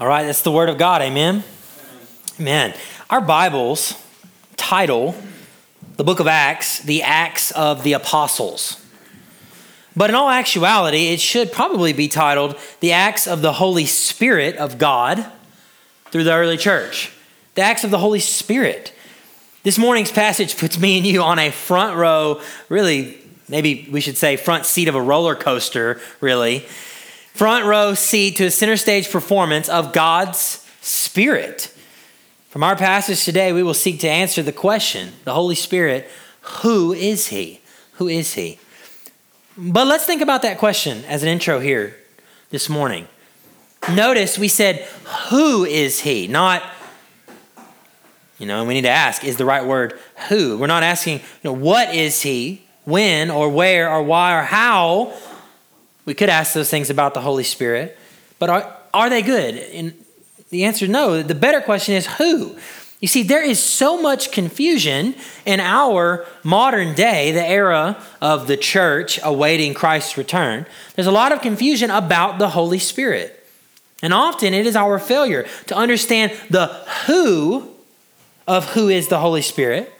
All right, that's the word of God. Amen. Amen. Our Bibles title the book of Acts, the Acts of the Apostles. But in all actuality, it should probably be titled the Acts of the Holy Spirit of God through the early church. The Acts of the Holy Spirit. This morning's passage puts me and you on a front row, really, maybe we should say front seat of a roller coaster, really front row seat to a center stage performance of God's Spirit. From our passage today, we will seek to answer the question the Holy Spirit, who is He? Who is He? But let's think about that question as an intro here this morning. Notice we said, Who is He? Not, you know, we need to ask, is the right word who? We're not asking, you know, what is He? When or where or why or how we could ask those things about the Holy Spirit, but are, are they good? And the answer is no. The better question is who? You see, there is so much confusion in our modern day, the era of the church awaiting Christ's return. There's a lot of confusion about the Holy Spirit. And often it is our failure to understand the who of who is the Holy Spirit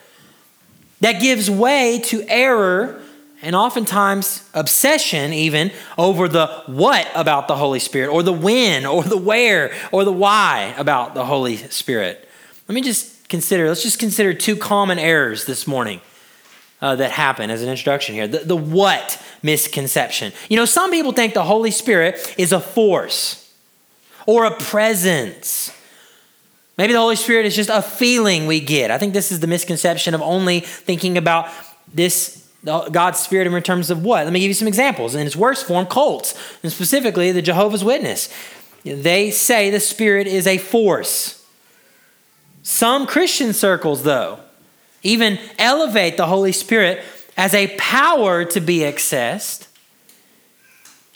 that gives way to error and oftentimes obsession even over the what about the Holy Spirit, or the when, or the where, or the why about the Holy Spirit. Let me just consider, let's just consider two common errors this morning uh, that happen as an introduction here. The, the what misconception. You know, some people think the Holy Spirit is a force or a presence. Maybe the Holy Spirit is just a feeling we get. I think this is the misconception of only thinking about this God's Spirit in terms of what? Let me give you some examples. In its worst form, cults, and specifically the Jehovah's Witness. They say the Spirit is a force. Some Christian circles, though, even elevate the Holy Spirit as a power to be accessed,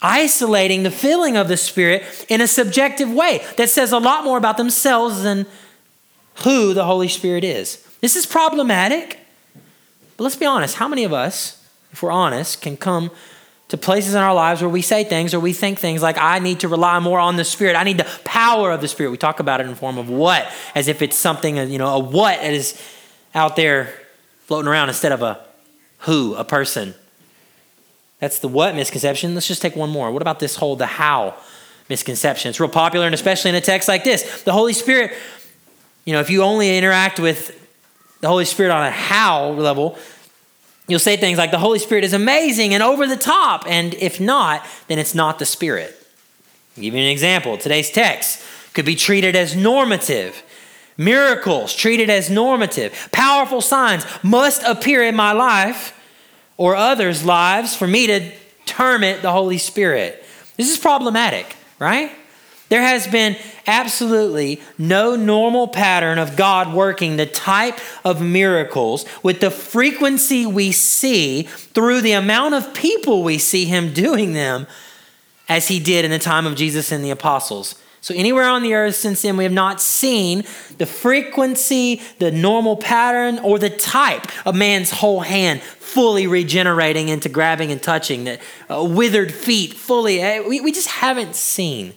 isolating the feeling of the Spirit in a subjective way that says a lot more about themselves than who the Holy Spirit is. This is problematic. But let's be honest how many of us, if we're honest, can come to places in our lives where we say things or we think things like, I need to rely more on the Spirit. I need the power of the Spirit. We talk about it in the form of what, as if it's something, you know, a what that is out there floating around instead of a who, a person. That's the what misconception. Let's just take one more. What about this whole the how misconception? It's real popular, and especially in a text like this. The Holy Spirit, you know, if you only interact with the Holy Spirit on a how level, you'll say things like the Holy Spirit is amazing and over the top. And if not, then it's not the Spirit. I'll give you an example. Today's text could be treated as normative. Miracles treated as normative. Powerful signs must appear in my life or others' lives for me to term it the Holy Spirit. This is problematic, right? There has been absolutely no normal pattern of God working the type of miracles with the frequency we see through the amount of people we see Him doing them as He did in the time of Jesus and the apostles. So, anywhere on the earth since then, we have not seen the frequency, the normal pattern, or the type of man's whole hand fully regenerating into grabbing and touching, the uh, withered feet fully. Eh, we, we just haven't seen.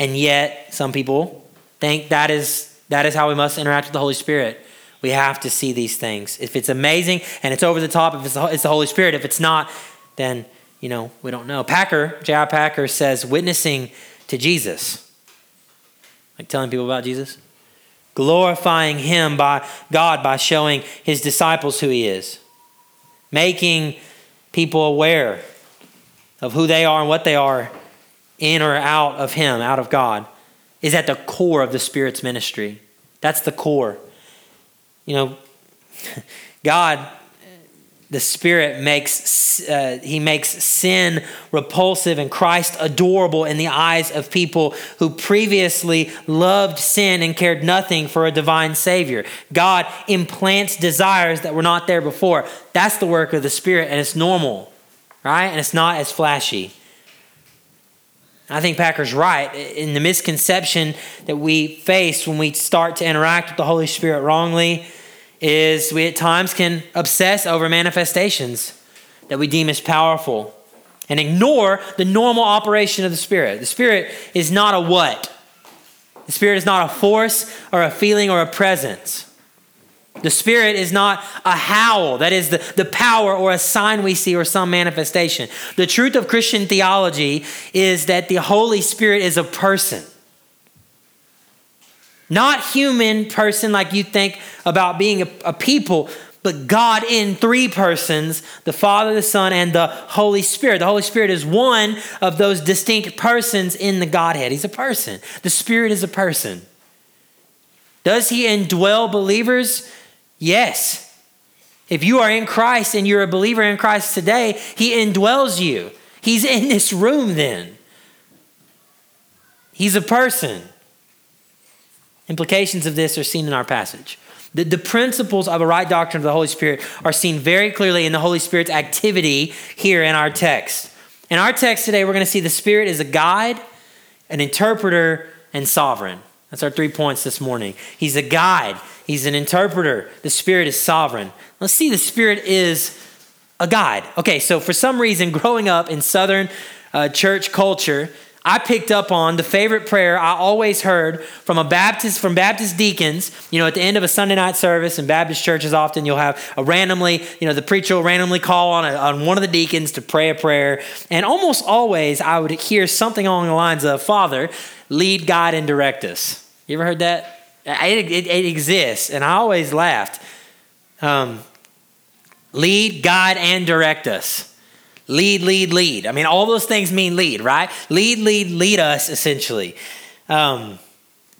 And yet, some people think that is, that is how we must interact with the Holy Spirit. We have to see these things. If it's amazing and it's over the top, if it's the, it's the Holy Spirit, if it's not, then, you know, we don't know. Packer, J.I. Packer says, witnessing to Jesus, like telling people about Jesus, glorifying Him by God by showing His disciples who He is, making people aware of who they are and what they are in or out of Him, out of God, is at the core of the Spirit's ministry. That's the core. You know, God, the Spirit makes uh, He makes sin repulsive and Christ adorable in the eyes of people who previously loved sin and cared nothing for a divine Savior. God implants desires that were not there before. That's the work of the Spirit, and it's normal, right? And it's not as flashy. I think Packer's right in the misconception that we face when we start to interact with the Holy Spirit wrongly is we at times can obsess over manifestations that we deem as powerful and ignore the normal operation of the Spirit. The Spirit is not a what. The Spirit is not a force or a feeling or a presence. The Spirit is not a howl, that is the, the power or a sign we see or some manifestation. The truth of Christian theology is that the Holy Spirit is a person. Not human person like you think about being a, a people, but God in three persons the Father, the Son, and the Holy Spirit. The Holy Spirit is one of those distinct persons in the Godhead. He's a person. The Spirit is a person. Does He indwell believers? Yes. If you are in Christ and you're a believer in Christ today, He indwells you. He's in this room then. He's a person. Implications of this are seen in our passage. The, the principles of a right doctrine of the Holy Spirit are seen very clearly in the Holy Spirit's activity here in our text. In our text today, we're going to see the Spirit is a guide, an interpreter, and sovereign. That's our three points this morning. He's a guide, He's an interpreter. The Spirit is sovereign. Let's see, the Spirit is a guide. Okay, so for some reason, growing up in Southern uh, church culture, I picked up on the favorite prayer I always heard from a Baptist, from Baptist deacons. You know, at the end of a Sunday night service in Baptist churches, often you'll have a randomly, you know, the preacher will randomly call on, a, on one of the deacons to pray a prayer. And almost always I would hear something along the lines of, Father, lead, guide, and direct us. You ever heard that? It, it, it exists. And I always laughed. Um, lead, guide, and direct us. Lead, lead, lead. I mean, all those things mean lead, right? Lead, lead, lead us, essentially. Um,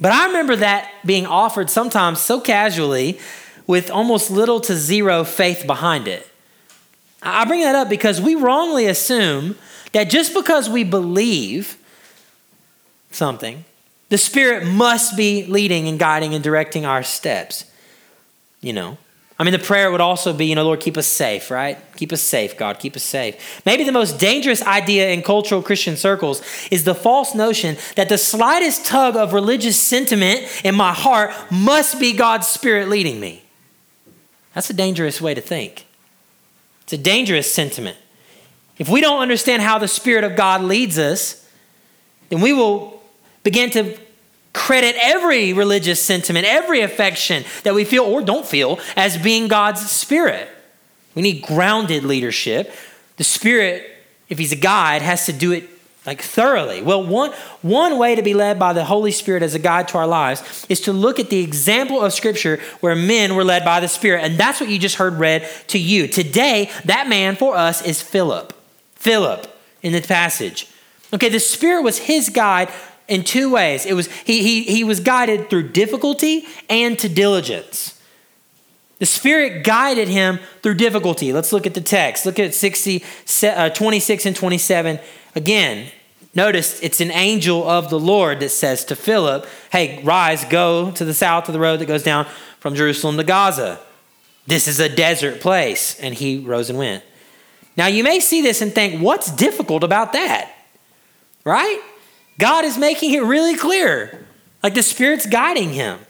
but I remember that being offered sometimes so casually with almost little to zero faith behind it. I bring that up because we wrongly assume that just because we believe something, the Spirit must be leading and guiding and directing our steps. You know, I mean, the prayer would also be, you know, Lord, keep us safe, right? Keep us safe, God, keep us safe. Maybe the most dangerous idea in cultural Christian circles is the false notion that the slightest tug of religious sentiment in my heart must be God's Spirit leading me. That's a dangerous way to think. It's a dangerous sentiment. If we don't understand how the Spirit of God leads us, then we will begin to credit every religious sentiment, every affection that we feel or don't feel as being God's Spirit. We need grounded leadership. The Spirit, if He's a guide, has to do it like thoroughly. Well, one, one way to be led by the Holy Spirit as a guide to our lives is to look at the example of Scripture where men were led by the Spirit. And that's what you just heard read to you. Today, that man for us is Philip. Philip in the passage. Okay, the Spirit was his guide in two ways. It was he, he, he was guided through difficulty and to diligence. The Spirit guided him through difficulty. Let's look at the text. Look at 60, uh, 26 and 27. Again, notice it's an angel of the Lord that says to Philip, Hey, rise, go to the south of the road that goes down from Jerusalem to Gaza. This is a desert place. And he rose and went. Now, you may see this and think, What's difficult about that? Right? God is making it really clear. Like the Spirit's guiding him.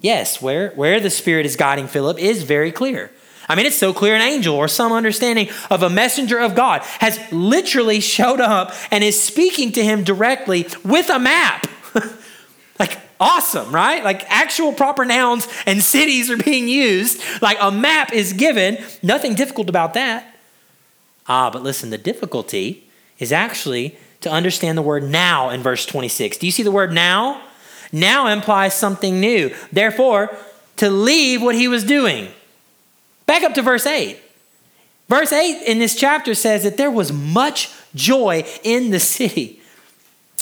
Yes, where, where the Spirit is guiding Philip is very clear. I mean, it's so clear an angel or some understanding of a messenger of God has literally showed up and is speaking to him directly with a map. like, awesome, right? Like, actual proper nouns and cities are being used. Like, a map is given. Nothing difficult about that. Ah, but listen, the difficulty is actually to understand the word now in verse 26. Do you see the word now? Now implies something new. Therefore, to leave what he was doing. Back up to verse 8. Verse 8 in this chapter says that there was much joy in the city.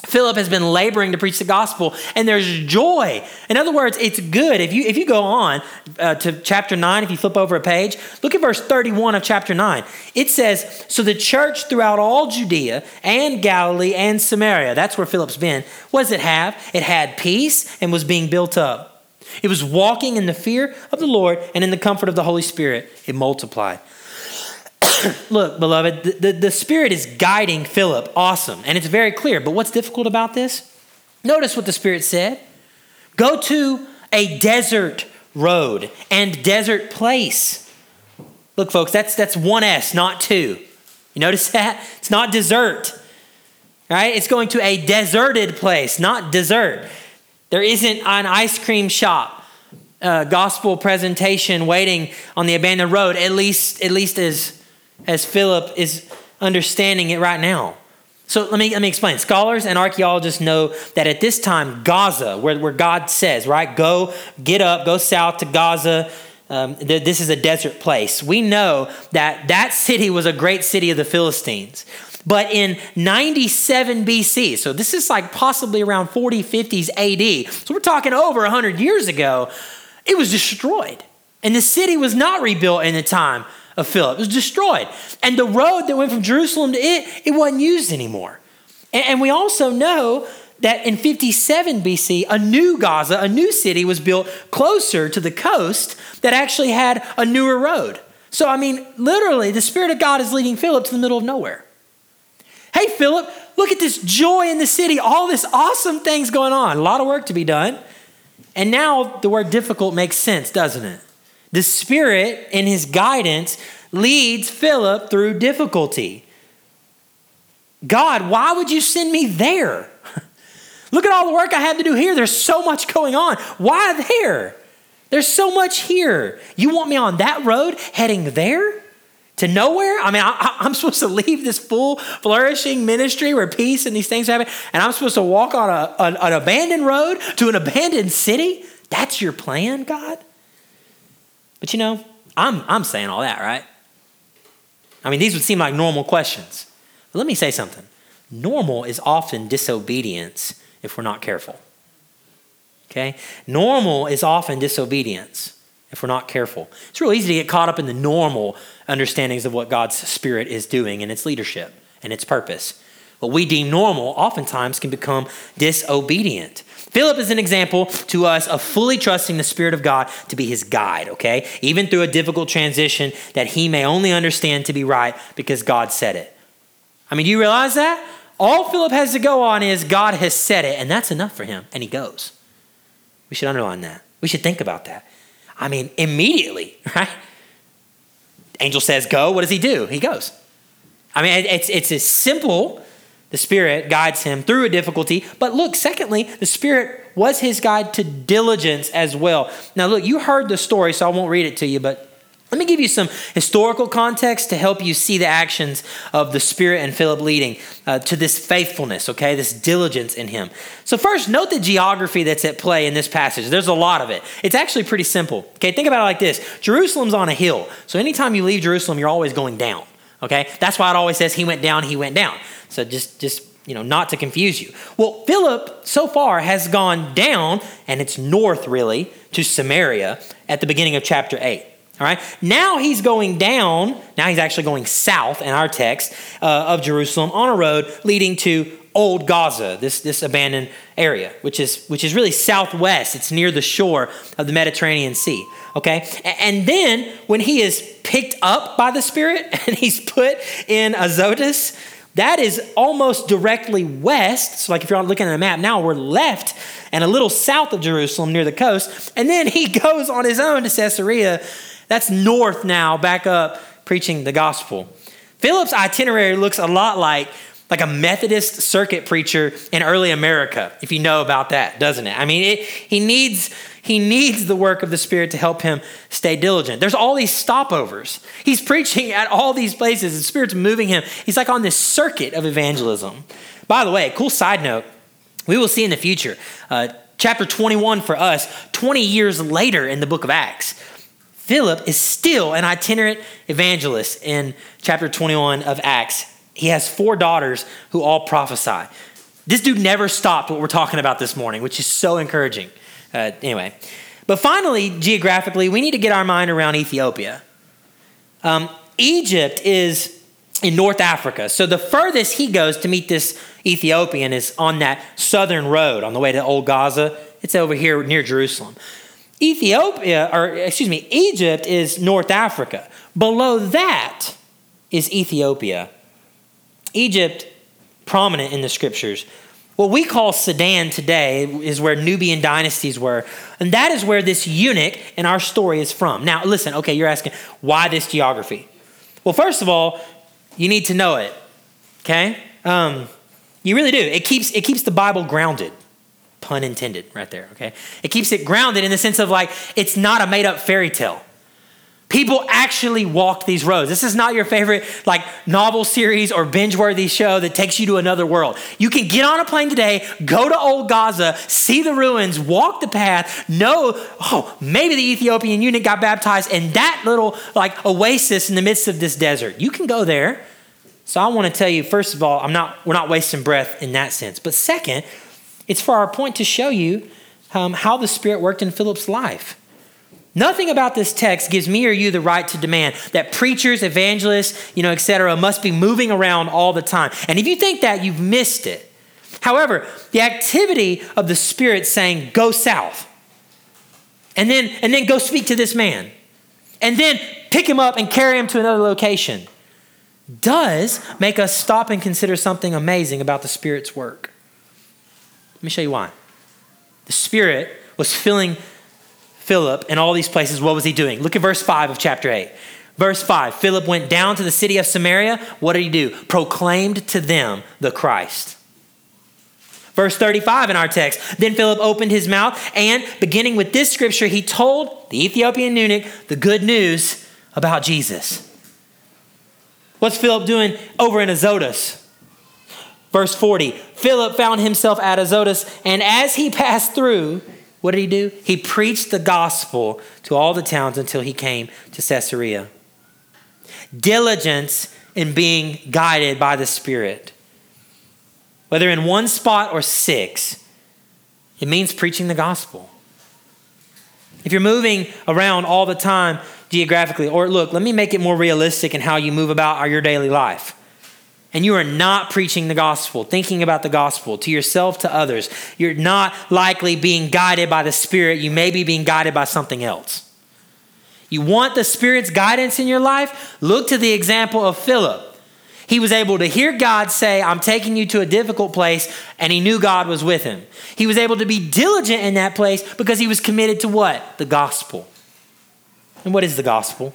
Philip has been laboring to preach the gospel, and there's joy. In other words, it's good. If you if you go on uh, to chapter nine, if you flip over a page, look at verse 31 of chapter nine. It says, "So the church throughout all Judea and Galilee and Samaria, that's where Philip's been. What does it have? It had peace and was being built up. It was walking in the fear of the Lord and in the comfort of the Holy Spirit. It multiplied." Look, beloved, the, the, the Spirit is guiding Philip. Awesome. And it's very clear. But what's difficult about this? Notice what the Spirit said go to a desert road and desert place. Look, folks, that's, that's one S, not two. You notice that? It's not desert, right? It's going to a deserted place, not desert. There isn't an ice cream shop uh, gospel presentation waiting on the abandoned road, at least, at least as, as Philip is understanding it right now. So let me, let me explain. Scholars and archaeologists know that at this time, Gaza, where, where God says, right, go, get up, go south to Gaza. Um, this is a desert place. We know that that city was a great city of the Philistines. But in 97 BC, so this is like possibly around 40, 50s AD, so we're talking over 100 years ago, it was destroyed. And the city was not rebuilt in the time of Philip. It was destroyed. And the road that went from Jerusalem to it, it wasn't used anymore. And, and we also know that in 57 BC, a new Gaza, a new city, was built closer to the coast that actually had a newer road. So, I mean, literally, the Spirit of God is leading Philip to the middle of nowhere. Hey, Philip, look at this joy in the city, all this awesome things going on. A lot of work to be done. And now the word difficult makes sense, doesn't it? The Spirit, in His guidance, leads Philip through difficulty. God, why would you send me there? Look at all the work I had to do here. There's so much going on. Why there? There's so much here. You want me on that road heading there? To nowhere? I mean, I, am supposed to leave this full, flourishing ministry where peace and these things happen, and I'm supposed to walk on a, an, an abandoned road to an abandoned city? That's your plan, God? But you know, I'm, I'm saying all that, right? I mean, these would seem like normal questions. But let me say something normal is often disobedience if we're not careful. Okay? Normal is often disobedience if we're not careful. It's real easy to get caught up in the normal understandings of what God's Spirit is doing and its leadership and its purpose. What we deem normal oftentimes can become disobedient. Philip is an example to us of fully trusting the Spirit of God to be his guide, okay? Even through a difficult transition that he may only understand to be right because God said it. I mean, do you realize that? All Philip has to go on is God has said it, and that's enough for him, and he goes. We should underline that. We should think about that. I mean, immediately, right? Angel says, go. What does he do? He goes. I mean, it's, it's as simple. The Spirit guides him through a difficulty. But look, secondly, the Spirit was his guide to diligence as well. Now, look, you heard the story, so I won't read it to you, but let me give you some historical context to help you see the actions of the Spirit and Philip leading uh, to this faithfulness, okay, this diligence in him. So, first, note the geography that's at play in this passage. There's a lot of it. It's actually pretty simple, okay? Think about it like this Jerusalem's on a hill. So, anytime you leave Jerusalem, you're always going down, okay? That's why it always says he went down, he went down. So, just, just, you know, not to confuse you. Well, Philip so far has gone down, and it's north really, to Samaria at the beginning of chapter 8. All right. Now he's going down. Now he's actually going south in our text uh, of Jerusalem on a road leading to Old Gaza, this, this abandoned area, which is, which is really southwest. It's near the shore of the Mediterranean Sea. Okay. And then when he is picked up by the Spirit and he's put in Azotus, that is almost directly west. So, like if you're looking at a map now, we're left and a little south of Jerusalem near the coast. And then he goes on his own to Caesarea that's north now, back up, preaching the gospel. Philip's itinerary looks a lot like like a Methodist circuit preacher in early America, if you know about that, doesn't it? I mean, it, he needs he needs the work of the Spirit to help him stay diligent. There's all these stopovers. He's preaching at all these places. The Spirit's moving him. He's like on this circuit of evangelism. By the way, cool side note: we will see in the future, uh, chapter 21 for us, 20 years later in the book of Acts. Philip is still an itinerant evangelist in chapter 21 of Acts. He has four daughters who all prophesy. This dude never stopped what we're talking about this morning, which is so encouraging. Uh, anyway, but finally, geographically, we need to get our mind around Ethiopia. Um, Egypt is in North Africa. So the furthest he goes to meet this Ethiopian is on that southern road on the way to Old Gaza. It's over here near Jerusalem. Ethiopia, or excuse me, Egypt is North Africa. Below that is Ethiopia. Egypt, prominent in the scriptures. What we call Sudan today is where Nubian dynasties were. And that is where this eunuch in our story is from. Now, listen, okay, you're asking, why this geography? Well, first of all, you need to know it, okay? Um, you really do. It keeps, it keeps the Bible grounded. Pun intended, right there, okay? It keeps it grounded in the sense of like, it's not a made up fairy tale. People actually walk these roads. This is not your favorite like novel series or binge-worthy show that takes you to another world. You can get on a plane today, go to old Gaza, see the ruins, walk the path, know, oh, maybe the Ethiopian eunuch got baptized in that little like oasis in the midst of this desert. You can go there. So I want to tell you, first of all, I'm not, we're not wasting breath in that sense. But second, it's for our point to show you um, how the Spirit worked in Philip's life. Nothing about this text gives me or you the right to demand that preachers, evangelists, you know, etc., must be moving around all the time. And if you think that, you've missed it. However, the activity of the Spirit saying, go south, and then, and then go speak to this man, and then pick him up and carry him to another location, does make us stop and consider something amazing about the Spirit's work. Let me show you why. The Spirit was filling Philip in all these places, what was he doing? Look at verse 5 of chapter 8. Verse 5 Philip went down to the city of Samaria. What did he do? Proclaimed to them the Christ. Verse 35 in our text Then Philip opened his mouth, and beginning with this scripture, he told the Ethiopian eunuch the good news about Jesus. What's Philip doing over in Azotus? Verse 40 Philip found himself at Azotus, and as he passed through, what did he do? He preached the gospel to all the towns until he came to Caesarea. Diligence in being guided by the Spirit. Whether in one spot or six, it means preaching the gospel. If you're moving around all the time geographically, or look, let me make it more realistic in how you move about your daily life and you are not preaching the gospel, thinking about the gospel to yourself, to others, you're not likely being guided by the Spirit. You may be being guided by something else. You want the Spirit's guidance in your life? Look to the example of Philip. He was able to hear God say, I'm taking you to a difficult place, and he knew God was with him. He was able to be diligent in that place because he was committed to what? The gospel. And what is the gospel?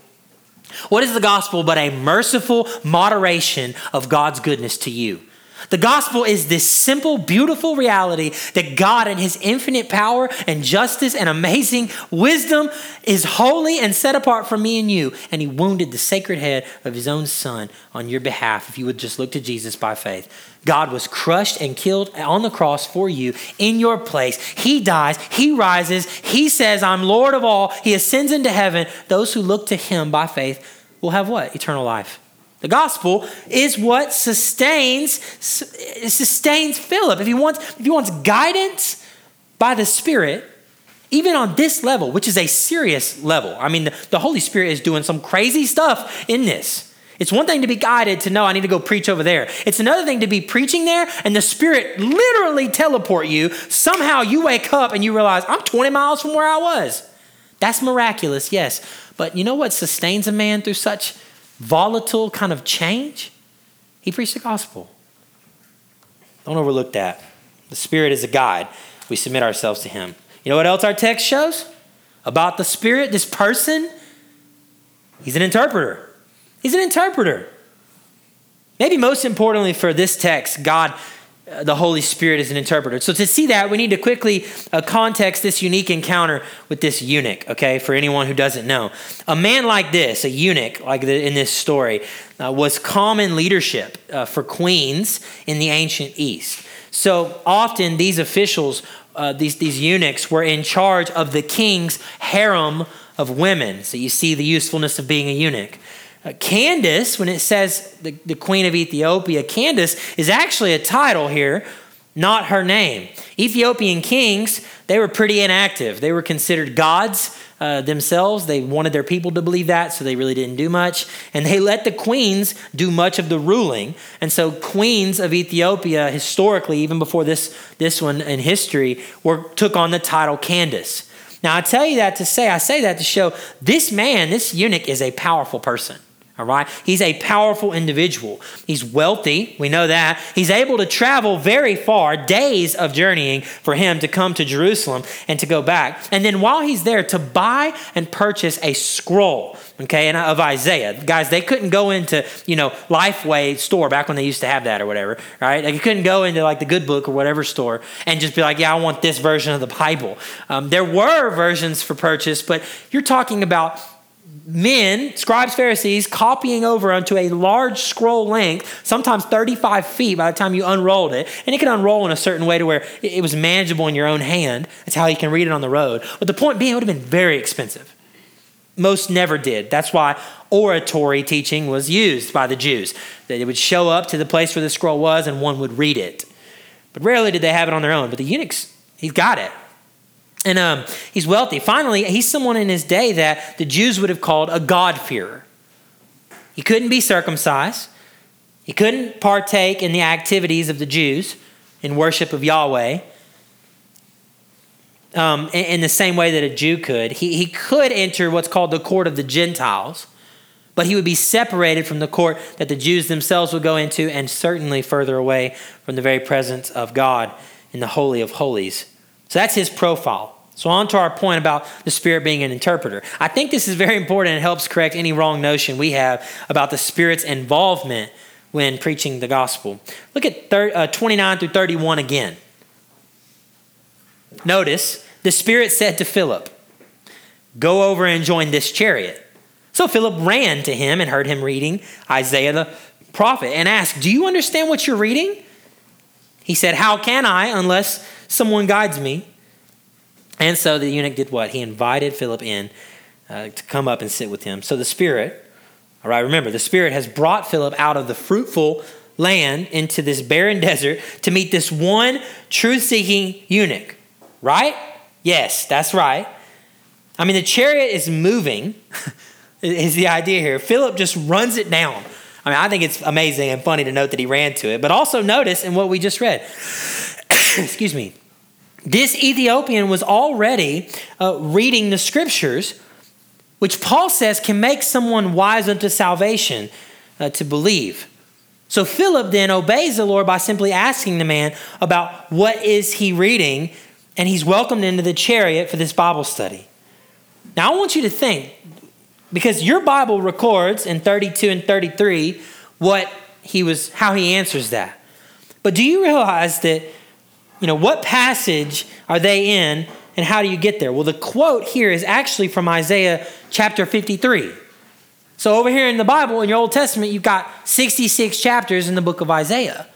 What is the gospel but a merciful moderation of God's goodness to you? The gospel is this simple, beautiful reality that God, in His infinite power and justice and amazing wisdom, is holy and set apart from me and you. And He wounded the sacred head of His own Son on your behalf if you would just look to Jesus by faith. God was crushed and killed on the cross for you in your place. He dies, He rises, He says, I'm Lord of all. He ascends into heaven. Those who look to Him by faith will have what? Eternal life. The gospel is what sustains sustains Philip. If he wants if he wants guidance by the Spirit, even on this level, which is a serious level. I mean, the, the Holy Spirit is doing some crazy stuff in this. It's one thing to be guided to know I need to go preach over there. It's another thing to be preaching there and the Spirit literally teleport you. Somehow you wake up and you realize, I'm 20 miles from where I was. That's miraculous, yes. But you know what sustains a man through such volatile kind of change? He preached the gospel. Don't overlook that. The Spirit is a guide. We submit ourselves to Him. You know what else our text shows? About the Spirit, this person? He's an interpreter. He's an interpreter. Maybe most importantly for this text, God, the Holy Spirit, is an interpreter. So to see that, we need to quickly uh, context this unique encounter with this eunuch, okay, for anyone who doesn't know. A man like this, a eunuch, like the, in this story, uh, was common leadership uh, for queens in the ancient East. So often these officials, uh, these, these eunuchs, were in charge of the king's harem of women. So you see the usefulness of being a eunuch. Uh, Candace, when it says the, the queen of Ethiopia, Candace is actually a title here, not her name. Ethiopian kings, they were pretty inactive. They were considered gods uh, themselves. They wanted their people to believe that, so they really didn't do much. And they let the queens do much of the ruling. And so, queens of Ethiopia, historically, even before this, this one in history, were, took on the title Candace. Now, I tell you that to say, I say that to show this man, this eunuch, is a powerful person. All right. He's a powerful individual. He's wealthy. We know that. He's able to travel very far, days of journeying for him to come to Jerusalem and to go back. And then while he's there, to buy and purchase a scroll, okay, of Isaiah. Guys, they couldn't go into, you know, Lifeway store back when they used to have that or whatever, right? Like you couldn't go into like the Good Book or whatever store and just be like, yeah, I want this version of the Bible. Um, there were versions for purchase, but you're talking about men, scribes, Pharisees, copying over onto a large scroll length, sometimes 35 feet by the time you unrolled it. And it can unroll in a certain way to where it was manageable in your own hand. That's how you can read it on the road. But the point being, it would have been very expensive. Most never did. That's why oratory teaching was used by the Jews. That it would show up to the place where the scroll was and one would read it. But rarely did they have it on their own. But the eunuchs, he's got it. And um, he's wealthy. Finally, he's someone in his day that the Jews would have called a God-fearer. He couldn't be circumcised. He couldn't partake in the activities of the Jews in worship of Yahweh um, in, in, the same way that a Jew could. He, he could enter what's called the court of the Gentiles, but he would be separated from the court that the Jews themselves would go into and certainly further away from the very presence of God in the Holy of Holies. So that's his profile. So, on to our point about the Spirit being an interpreter. I think this is very important and helps correct any wrong notion we have about the Spirit's involvement when preaching the gospel. Look at 30, uh, 29 through 31 again. Notice the Spirit said to Philip, Go over and join this chariot. So Philip ran to him and heard him reading Isaiah the prophet and asked, Do you understand what you're reading? He said, How can I unless someone guides me? And so the eunuch did what? He invited Philip in uh, to come up and sit with him. So the Spirit, all right, remember, the Spirit has brought Philip out of the fruitful land into this barren desert to meet this one truth seeking eunuch, right? Yes, that's right. I mean, the chariot is moving, is the idea here. Philip just runs it down. I mean, I think it's amazing and funny to note that he ran to it, but also notice in what we just read, excuse me, this Ethiopian was already uh, reading the scriptures, which Paul says can make someone wise unto salvation uh, to believe. So Philip then obeys the Lord by simply asking the man about what is he reading, and he's welcomed into the chariot for this Bible study. Now I want you to think, because your Bible records in 32 and 33 what he was, how he answers that. But do you realize that you know, what passage are they in and how do you get there? Well, the quote here is actually from Isaiah chapter 53. So, over here in the Bible, in your Old Testament, you've got 66 chapters in the book of Isaiah.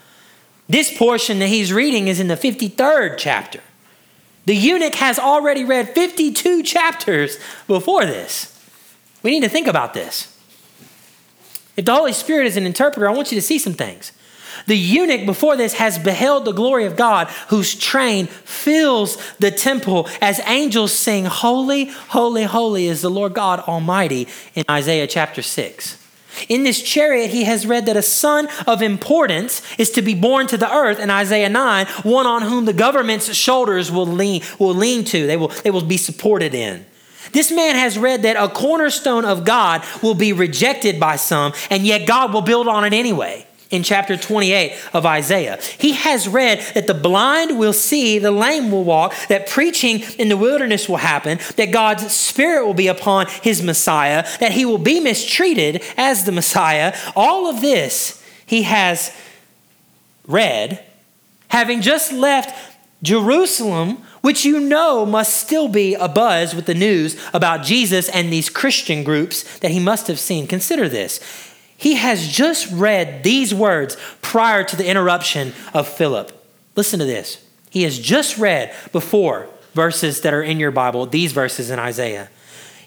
This portion that he's reading is in the 53rd chapter. The eunuch has already read 52 chapters before this. We need to think about this. If the Holy Spirit is an interpreter, I want you to see some things. The eunuch before this has beheld the glory of God, whose train fills the temple as angels sing, Holy, holy, holy is the Lord God Almighty in Isaiah chapter 6. In this chariot, he has read that a son of importance is to be born to the earth in Isaiah 9, one on whom the government's shoulders will lean, will lean to, they will, they will be supported in. This man has read that a cornerstone of God will be rejected by some, and yet God will build on it anyway in chapter 28 of Isaiah. He has read that the blind will see, the lame will walk, that preaching in the wilderness will happen, that God's Spirit will be upon his Messiah, that he will be mistreated as the Messiah. All of this he has read, having just left Jerusalem, which you know must still be abuzz with the news about Jesus and these Christian groups that he must have seen. Consider this. He has just read these words prior to the interruption of Philip. Listen to this. He has just read before verses that are in your Bible, these verses in Isaiah.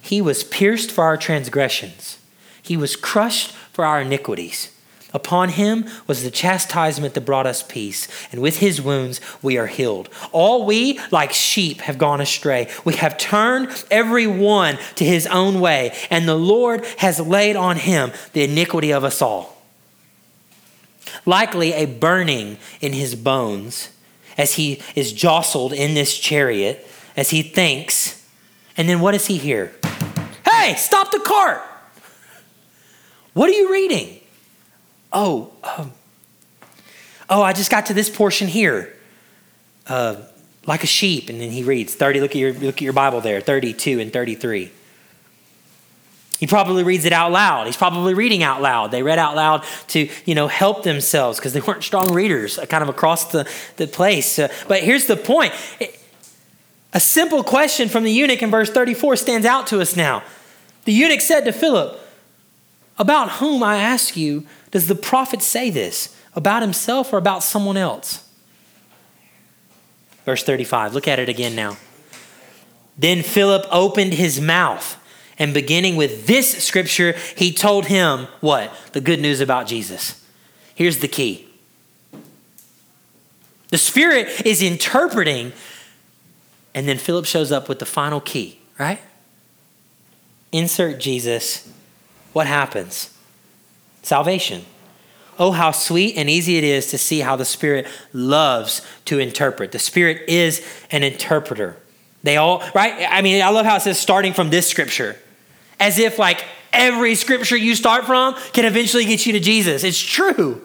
He was pierced for our transgressions, he was crushed for our iniquities. Upon him was the chastisement that brought us peace, and with his wounds we are healed. All we, like sheep, have gone astray. We have turned every one to his own way, and the Lord has laid on him the iniquity of us all. Likely a burning in his bones as he is jostled in this chariot, as he thinks. And then what does he hear? Hey, stop the cart! What are you reading? Oh, um, oh, I just got to this portion here. Uh, like a sheep, and then he reads 30. Look at your look at your Bible there, 32 and 33. He probably reads it out loud. He's probably reading out loud. They read out loud to, you know, help themselves because they weren't strong readers uh, kind of across the, the place. Uh, but here's the point. A simple question from the eunuch in verse 34 stands out to us now. The eunuch said to Philip, About whom, I ask you, does the prophet say this? About himself or about someone else? Verse 35. Look at it again now. Then Philip opened his mouth and beginning with this scripture, he told him what? The good news about Jesus. Here's the key the Spirit is interpreting, and then Philip shows up with the final key, right? Insert Jesus. What happens? Salvation. Oh, how sweet and easy it is to see how the Spirit loves to interpret. The Spirit is an interpreter. They all, right? I mean, I love how it says starting from this scripture as if like every scripture you start from can eventually get you to Jesus. It's true.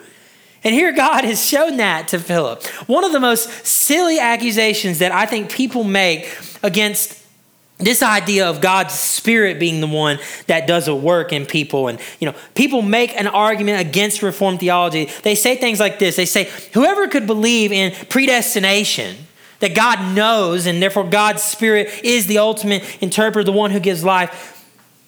And here God has shown that to Philip. One of the most silly accusations that I think people make against this idea of God's spirit being the one that does a work in people and you know people make an argument against reformed theology they say things like this they say whoever could believe in predestination that God knows and therefore God's spirit is the ultimate interpreter the one who gives life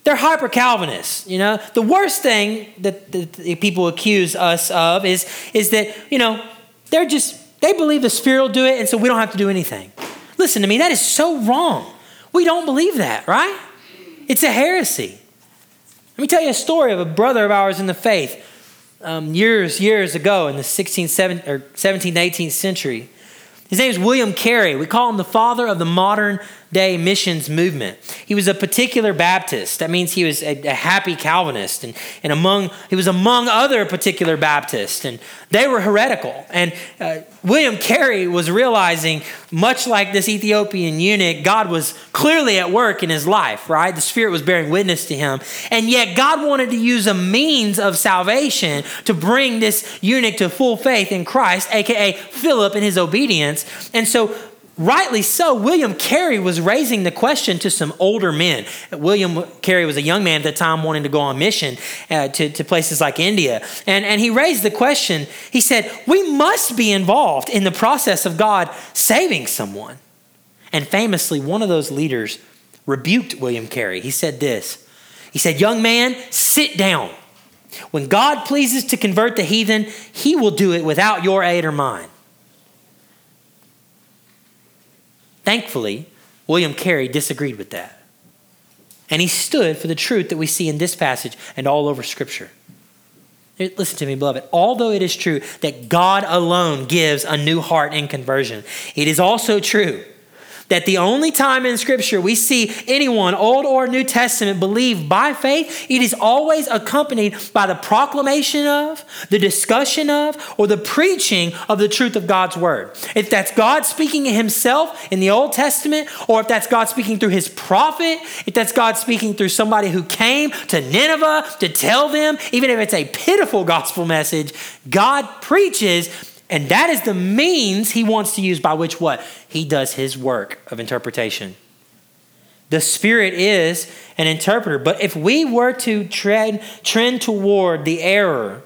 they're hyper Calvinists. You know, the worst thing that the people accuse us of is is that you know they're just they believe the Spirit will do it, and so we don't have to do anything. Listen to me, that is so wrong. We don't believe that, right? It's a heresy. Let me tell you a story of a brother of ours in the faith. Um, years, years ago in the 16th, 17th, or 17th, 18th century. His name is William Carey. We call him the father of the modern day missions movement. He was a particular Baptist. That means he was a, a, happy Calvinist. And, and among, he was among other particular Baptists. And they were heretical. And uh, William Carey was realizing, much like this Ethiopian eunuch, God was clearly at work in his life, right? The Spirit was bearing witness to him. And yet God wanted to use a means of salvation to bring this eunuch to full faith in Christ, aka Philip in his obedience. And so rightly so, William Carey was raising the question to some older men. William Carey was a young man at the time wanting to go on mission uh, to, to places like India. And, and he raised the question he said, We must be involved in the process of God saving someone. And famously, one of those leaders rebuked William Carey. He said this He said, Young man, sit down. When God pleases to convert the heathen, he will do it without your aid or mine. Thankfully, William Carey disagreed with that. And he stood for the truth that we see in this passage and all over Scripture. Listen to me, beloved. Although it is true that God alone gives a new heart in conversion, it is also true that the only time in Scripture we see anyone, Old or New Testament, believe by faith, it is always accompanied by the proclamation of, the discussion of, or the preaching of the truth of God's Word. If that's God speaking Himself in the Old Testament, or if that's God speaking through His prophet, if that's God speaking through somebody who came to Nineveh to tell them, even if it's a pitiful gospel message, God preaches and that is the means he wants to use by which what? He does his work of interpretation. The Spirit is an interpreter. But if we were to trend, trend toward the error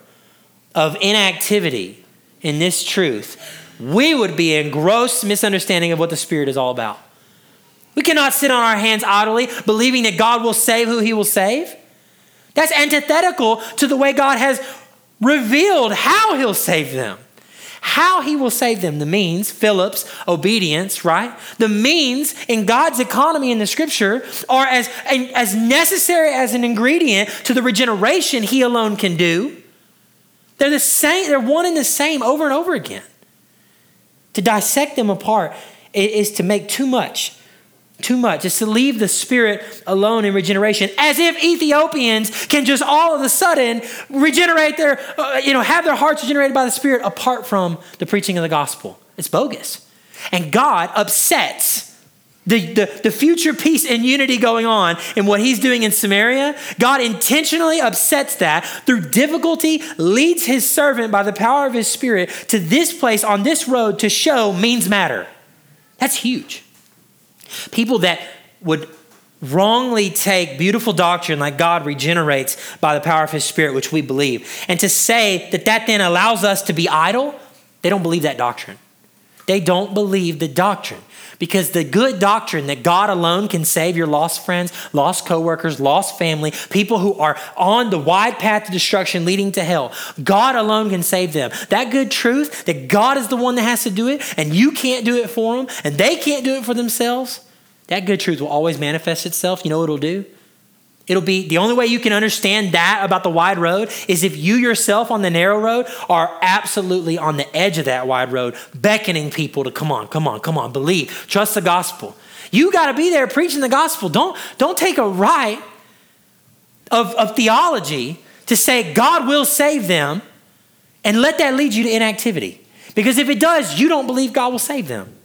of inactivity in this truth, we would be in gross misunderstanding of what the Spirit is all about. We cannot sit on our hands idly, believing that God will save who he will save. That's antithetical to the way God has revealed how he'll save them how he will save them. The means, Philip's obedience, right? The means in God's economy in the scripture are as, as necessary as an ingredient to the regeneration he alone can do. They're the same, they're one and the same over and over again. To dissect them apart is to make too much too much. It's to leave the Spirit alone in regeneration, as if Ethiopians can just all of a sudden regenerate their, uh, you know, have their hearts regenerated by the Spirit apart from the preaching of the gospel. It's bogus. And God upsets the, the, the future peace and unity going on in what he's doing in Samaria, God intentionally upsets that through difficulty, leads his servant by the power of his spirit to this place on this road to show means matter. That's huge. People that would wrongly take beautiful doctrine like God regenerates by the power of his spirit, which we believe, and to say that that then allows us to be idle, they don't believe that doctrine. They don't believe the doctrine. Because the good doctrine that God alone can save your lost friends, lost coworkers, lost family, people who are on the wide path to destruction leading to hell, God alone can save them. That good truth that God is the one that has to do it and you can't do it for them and they can't do it for themselves, that good truth will always manifest itself. You know what it'll do? It'll be the only way you can understand that about the wide road is if you yourself on the narrow road are absolutely on the edge of that wide road, beckoning people to come on, come on, come on, believe, trust the gospel. You got to be there preaching the gospel. Don't, don't take a right of, of theology to say God will save them and let that lead you to inactivity. Because if it does, you don't believe God will save them.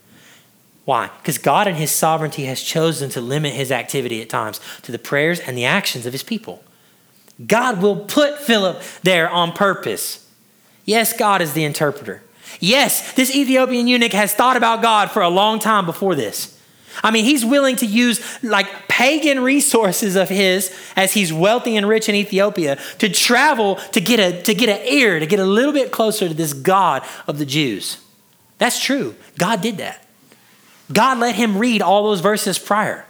Why? Because God in His sovereignty has chosen to limit His activity at times to the prayers and the actions of His people. God will put Philip there on purpose. Yes, God is the interpreter. Yes, this Ethiopian eunuch has thought about God for a long time before this. I mean, he's willing to use like pagan resources of his as he's wealthy and rich in Ethiopia to travel to get a to get an ear, to get a little bit closer to this God of the Jews. That's true. God did that. God let him read all those verses prior.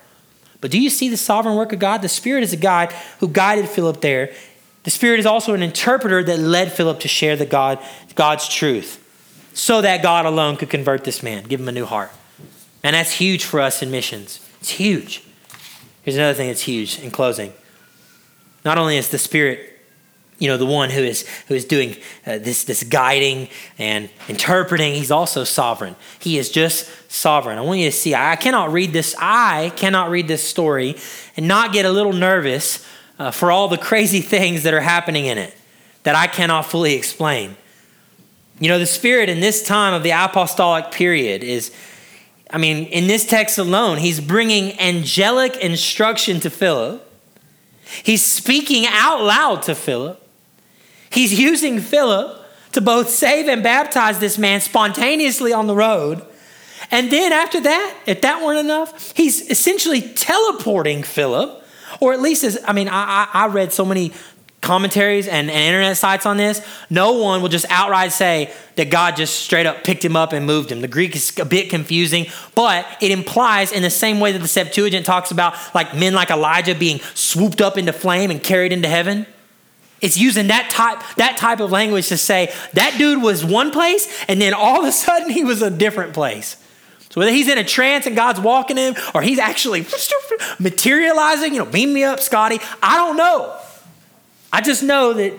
But do you see the sovereign work of God? The Spirit is a guide who guided Philip there. The Spirit is also an interpreter that led Philip to share the God, God's truth so that God alone could convert this man, give him a new heart. And that's huge for us in missions. It's huge. Here's another thing that's huge in closing. Not only is the Spirit you know the one who is who is doing uh, this this guiding and interpreting he's also sovereign. He is just sovereign. I want you to see i cannot read this i cannot read this story and not get a little nervous uh, for all the crazy things that are happening in it that i cannot fully explain. You know the spirit in this time of the apostolic period is i mean in this text alone he's bringing angelic instruction to philip. He's speaking out loud to Philip. He's using Philip to both save and baptize this man spontaneously on the road. And then after that, if that weren't enough, he's essentially teleporting Philip, or at least as I mean, I, I read so many commentaries and, and, internet sites on this, no one will just outright say that God just straight up picked him up and moved him. The Greek is a bit confusing, but it implies in the same way that the Septuagint talks about like men like Elijah being swooped up into flame and carried into heaven. It's using that type, that type of language to say that dude was one place and then all of a sudden he was a different place. So whether he's in a trance and God's walking him or he's actually materializing, you know, beam me up, Scotty, I don't know. I just know that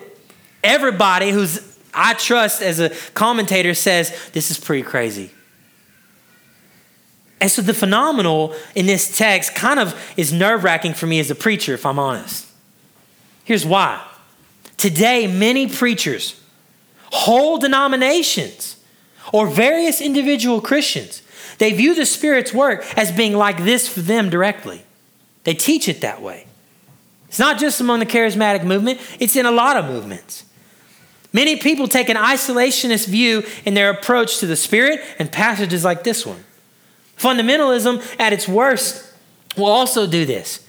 everybody who's I trust as a commentator says this is pretty crazy. And so the phenomenal in this text kind of is nerve wracking for me as a preacher, if I'm honest. Here's why. Today, many preachers, whole denominations, or various individual Christians, they view the Spirit's work as being like this for them directly. They teach it that way. It's not just among the charismatic movement, it's in a lot of movements. Many people take an isolationist view in their approach to the Spirit and passages like this one. Fundamentalism, at its worst, will also do this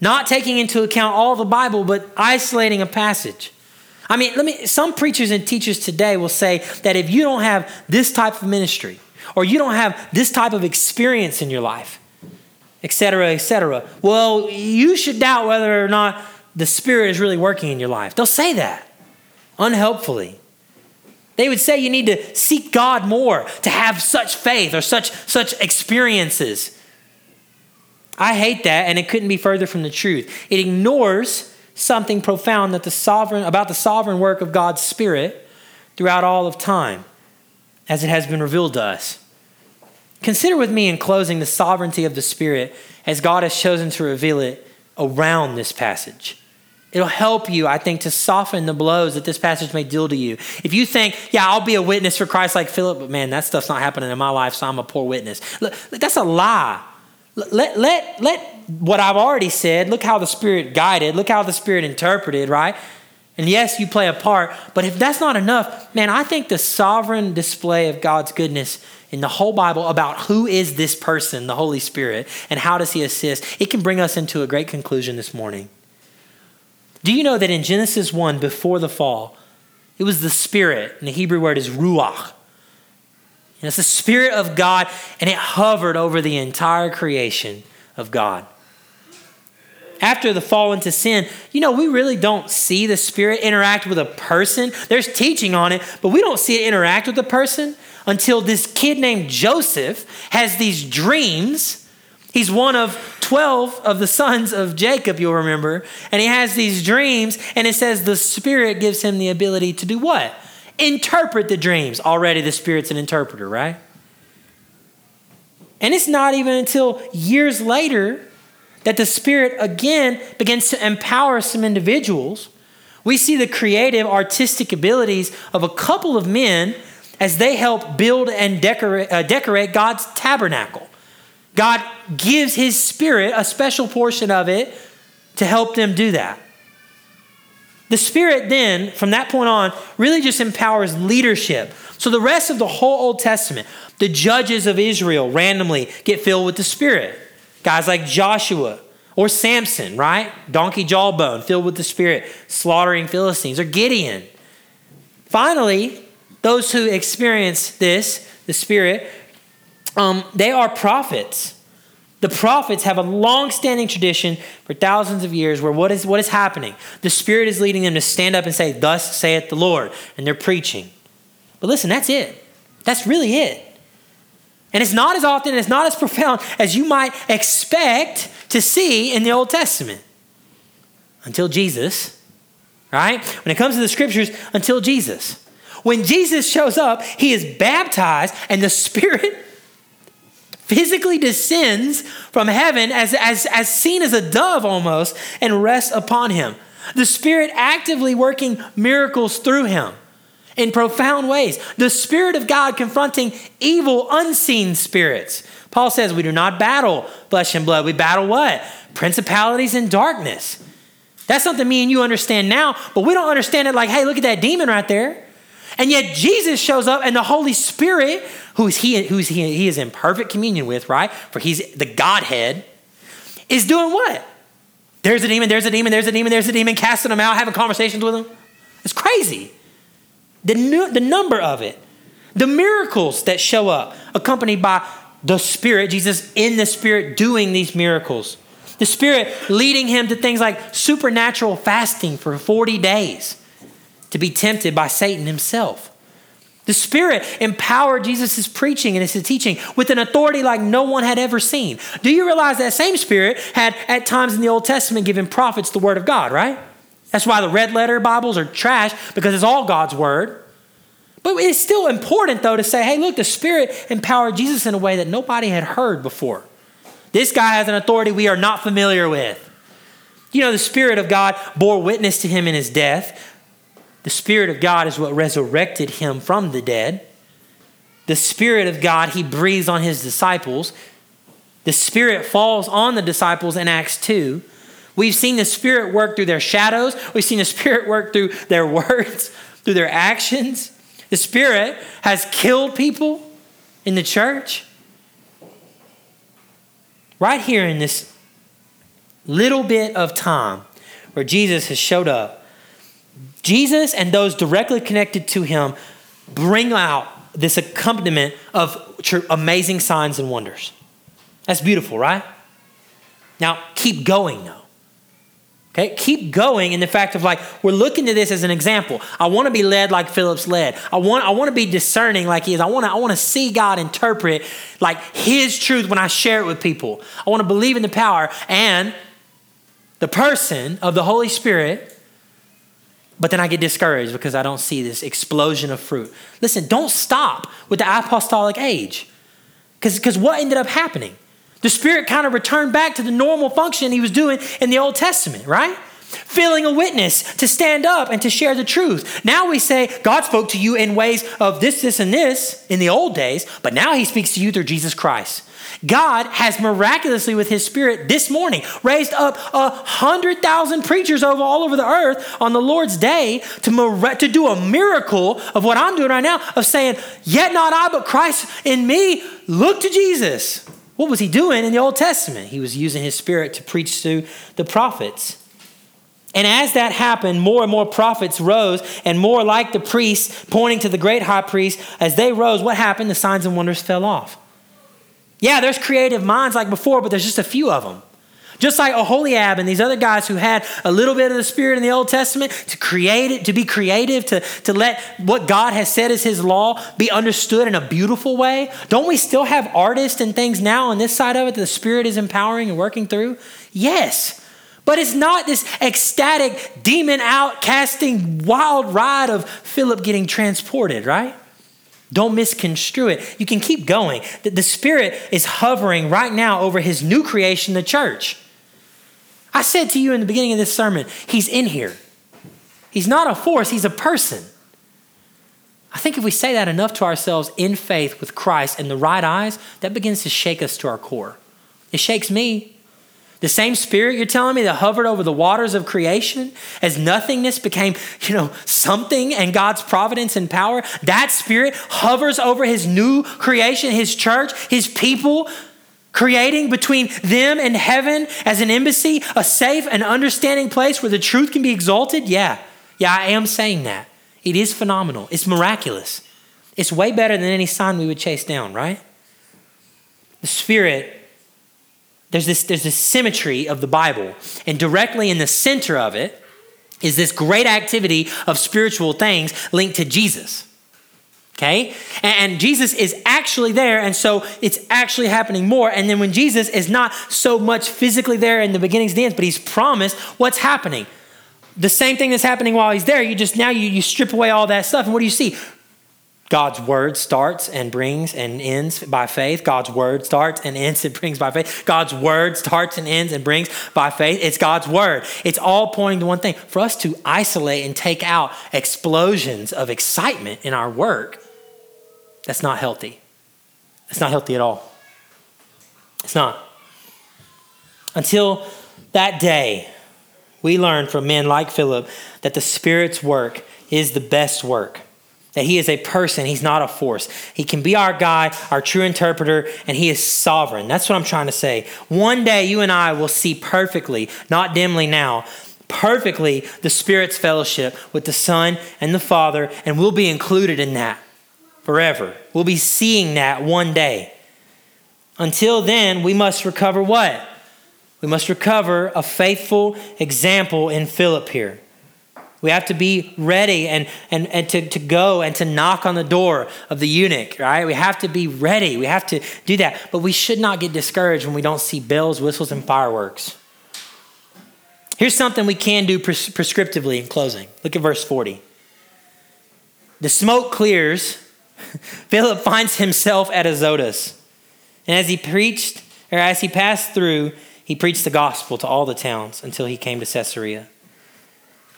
not taking into account all the Bible, but isolating a passage. I mean, let me some preachers and teachers today will say that if you don't have this type of ministry or you don't have this type of experience in your life, etc., etc., well, you should doubt whether or not the Spirit is really working in your life. They'll say that unhelpfully. They would say you need to seek God more to have such faith or such such experiences. I hate that, and it couldn't be further from the truth. It ignores something profound that the sovereign about the sovereign work of God's Spirit throughout all of time, as it has been revealed to us. Consider with me in closing the sovereignty of the Spirit as God has chosen to reveal it around this passage. It'll help you, I think, to soften the blows that this passage may deal to you. If you think, yeah, I'll be a witness for Christ like Philip, but man, that stuff's not happening in my life, so I'm a poor witness. Look, that's a lie. Let, let, let what I've already said, look how the Spirit guided, look how the Spirit interpreted, right? And yes, you play a part, but if that's not enough, man, I think the sovereign display of God's goodness in the whole Bible about who is this person, the Holy Spirit, and how does he assist, it can bring us into a great conclusion this morning. Do you know that in Genesis 1, before the fall, it was the Spirit, and the Hebrew word is ruach. And it's the Spirit of God, and it hovered over the entire creation of God. After the fall into sin, you know, we really don't see the Spirit interact with a person. There's teaching on it, but we don't see it interact with a person until this kid named Joseph has these dreams He's one of 12 of the sons of Jacob, you'll remember. And he has these dreams, and it says the Spirit gives him the ability to do what? Interpret the dreams. Already the Spirit's an interpreter, right? And it's not even until years later that the Spirit again begins to empower some individuals. We see the creative, artistic abilities of a couple of men as they help build and decorate, uh, decorate God's tabernacle. God gives His Spirit, a special portion of it, to help them do that. The Spirit then, from that point on, really just empowers leadership. So the rest of the whole Old Testament, the judges of Israel randomly get filled with the Spirit. Guys like Joshua or Samson, right? Donkey jawbone, filled with the Spirit, slaughtering Philistines, or Gideon. Finally, those who experience this, the Spirit, um, they are prophets. The prophets have a long standing tradition for thousands of years where what is, what is happening? The Spirit is leading them to stand up and say, Thus saith the Lord, and they're preaching. But listen, that's it. That's really it. And it's not as often, it's not as profound as you might expect to see in the Old Testament. Until Jesus, right? When it comes to the scriptures, until Jesus. When Jesus shows up, he is baptized, and the Spirit physically descends from heaven as, as, as seen as a dove almost and rests upon him. The Spirit actively working miracles through him in profound ways. The Spirit of God confronting evil, unseen spirits. Paul says we do not battle flesh and blood. We battle what? Principalities and darkness. That's something me and you understand now, but we don't understand it like, hey, look at that demon right there. And yet Jesus shows up and the Holy Spirit, who's he, who's he, he is in perfect communion with, right? For he's the Godhead, is doing what? There's a demon, there's a demon, there's a demon, there's a demon, casting them out, having conversations with them. It's crazy. The, new, the number of it. The miracles that show up, accompanied by the Spirit, Jesus in the Spirit doing these miracles. The Spirit leading him to things like supernatural fasting for 40 days to be tempted by Satan himself. The Spirit empowered Jesus' preaching and his teaching with an authority like no one had ever seen. Do you realize that same Spirit had at times in the Old Testament given prophets the Word of God, right? That's why the red letter Bibles are trash because it's all God's Word. But it's still important, though, to say, hey, look, the Spirit empowered Jesus in a way that nobody had heard before. This guy has an authority we are not familiar with. You know, the Spirit of God bore witness to him in his death. The Spirit of God is what resurrected him from the dead. The Spirit of God, he breathes on his disciples. The Spirit falls on the disciples in Acts 2. We've seen the Spirit work through their shadows. We've seen the Spirit work through their words, through their actions. The Spirit has killed people in the church. Right here in this little bit of time where Jesus has showed up, Jesus and those directly connected to him bring out this accompaniment of amazing signs and wonders. That's beautiful, right? Now, keep going though. Okay, keep going in the fact of like we're looking to this as an example. I want to be led like Philip's led. I want I want to be discerning like he is. I want to I want to see God interpret like his truth when I share it with people. I want to believe in the power and the person of the Holy Spirit but then I get discouraged because I don't see this explosion of fruit. Listen, don't stop with the apostolic age. Because what ended up happening? The Spirit kind of returned back to the normal function he was doing in the Old Testament, right? Filling a witness to stand up and to share the truth. Now we say, God spoke to you in ways of this, this, and this in the old days, but now he speaks to you through Jesus Christ. God has miraculously, with his spirit this morning, raised up a hundred thousand preachers over all over the earth on the Lord's day to, to do a miracle of what I'm doing right now of saying, Yet not I, but Christ in me. Look to Jesus. What was he doing in the Old Testament? He was using his spirit to preach to the prophets. And as that happened, more and more prophets rose, and more like the priests, pointing to the great high priest, as they rose, what happened? The signs and wonders fell off. Yeah, there's creative minds like before, but there's just a few of them. Just like Oholiab and these other guys who had a little bit of the Spirit in the Old Testament to create it, to be creative, to, to let what God has said as His law be understood in a beautiful way. Don't we still have artists and things now on this side of it that the Spirit is empowering and working through? Yes. But it's not this ecstatic, demon out casting wild ride of Philip getting transported, right? Don't misconstrue it. You can keep going. The Spirit is hovering right now over His new creation, the church. I said to you in the beginning of this sermon, He's in here. He's not a force, He's a person. I think if we say that enough to ourselves in faith with Christ and the right eyes, that begins to shake us to our core. It shakes me. The same spirit you're telling me that hovered over the waters of creation as nothingness became, you know, something and God's providence and power, that spirit hovers over his new creation, his church, his people, creating between them and heaven as an embassy, a safe and understanding place where the truth can be exalted. Yeah. Yeah, I am saying that. It is phenomenal. It's miraculous. It's way better than any sign we would chase down, right? The spirit there's this, there's this symmetry of the Bible, and directly in the center of it is this great activity of spiritual things linked to Jesus. Okay? And Jesus is actually there, and so it's actually happening more. And then when Jesus is not so much physically there in the beginnings ends, but he's promised what's happening. The same thing that's happening while he's there, you just now you, you strip away all that stuff, and what do you see? God's word starts and brings and ends by faith. God's word starts and ends and brings by faith. God's word starts and ends and brings by faith. It's God's word. It's all pointing to one thing for us to isolate and take out explosions of excitement in our work. That's not healthy. It's not healthy at all. It's not. Until that day, we learn from men like Philip that the Spirit's work is the best work that he is a person, he's not a force. He can be our guide, our true interpreter, and he is sovereign. That's what I'm trying to say. One day you and I will see perfectly, not dimly now, perfectly the Spirit's fellowship with the Son and the Father, and we'll be included in that forever. We'll be seeing that one day. Until then, we must recover what? We must recover a faithful example in Philip here. We have to be ready and, and, and to, to go and to knock on the door of the eunuch, right? We have to be ready. We have to do that. But we should not get discouraged when we don't see bells, whistles, and fireworks. Here's something we can do pres- prescriptively in closing. Look at verse 40. The smoke clears. Philip finds himself at Azotus. And as he preached, or as he passed through, he preached the gospel to all the towns until he came to Caesarea.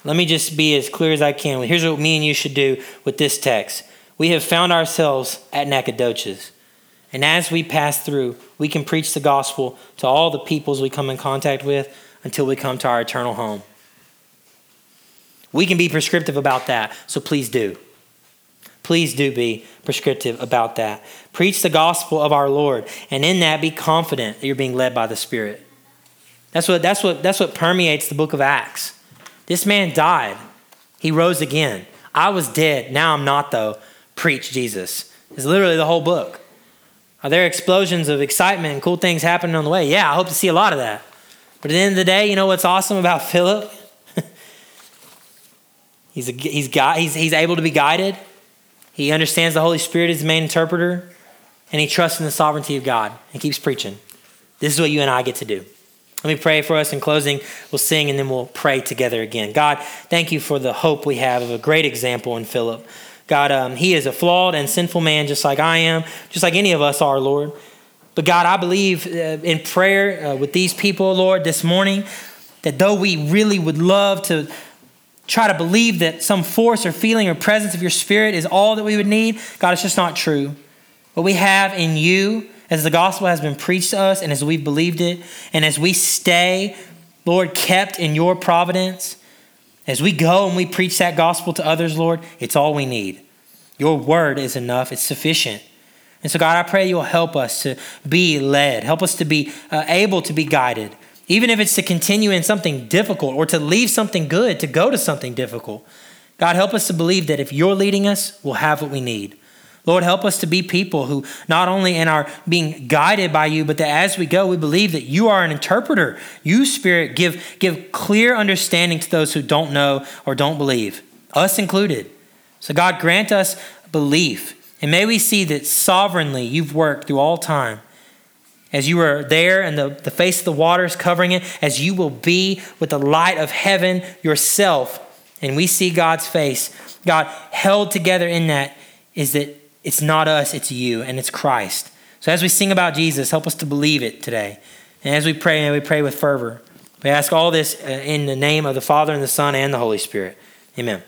Let me just be as clear as I can. Here's what me and you should do with this text. We have found ourselves at Nacogdoches. And as we pass through, we can preach the gospel to all the peoples we come in contact with until we come to our eternal home. We can be prescriptive about that, so please do. Please do be prescriptive about that. Preach the gospel of our Lord, and in that be confident that you're being led by the Spirit. That's what, that's what, that's what permeates the book of Acts. This man died. He rose again. I was dead. Now I'm not, though. Preach Jesus. It's literally the whole book. Are there explosions of excitement and cool things happening on the way? Yeah, I hope to see a lot of that. But at the end of the day, you know what's awesome about Philip? he's, a, he's, got, he's, he's able to be guided. He understands the Holy Spirit is the main interpreter, and he trusts in the sovereignty of God and keeps preaching. This is what you and I get to do. Let me pray for us in closing. We'll sing and then we'll pray together again. God, thank you for the hope we have of a great example in Philip. God, um, he is a flawed and sinful man just like I am, just like any of us are, Lord. But God, I believe uh, in prayer uh, with these people, Lord, this morning, that though we really would love to try to believe that some force or feeling or presence of your spirit is all that we would need, God, it's just not true. What we have in you as the gospel has been preached to us and as we've believed it, and as we stay, Lord, kept in your providence, as we go and we preach that gospel to others, Lord, it's all we need. Your word is enough, it's sufficient. And so, God, I pray you'll help us to be led, help us to be uh, able to be guided, even if it's to continue in something difficult or to leave something good to go to something difficult. God, help us to believe that if you're leading us, we'll have what we need. Lord, help us to be people who not only in our being guided by you, but that as we go, we believe that you are an interpreter. You, Spirit, give, give clear understanding to those who don't know or don't believe, us included. So, God, grant us belief. And may we see that sovereignly you've worked through all time. As you were there and the, the face of the waters covering it, as you will be with the light of heaven yourself. And we see God's face. God, held together in that is that it's not us, it's you, and it's Christ. So as we sing about Jesus, help us to believe it today. And as we pray, and we pray with fervor. We ask all this uh, in the name of the Father, and the Son, and the Holy Spirit. Amen.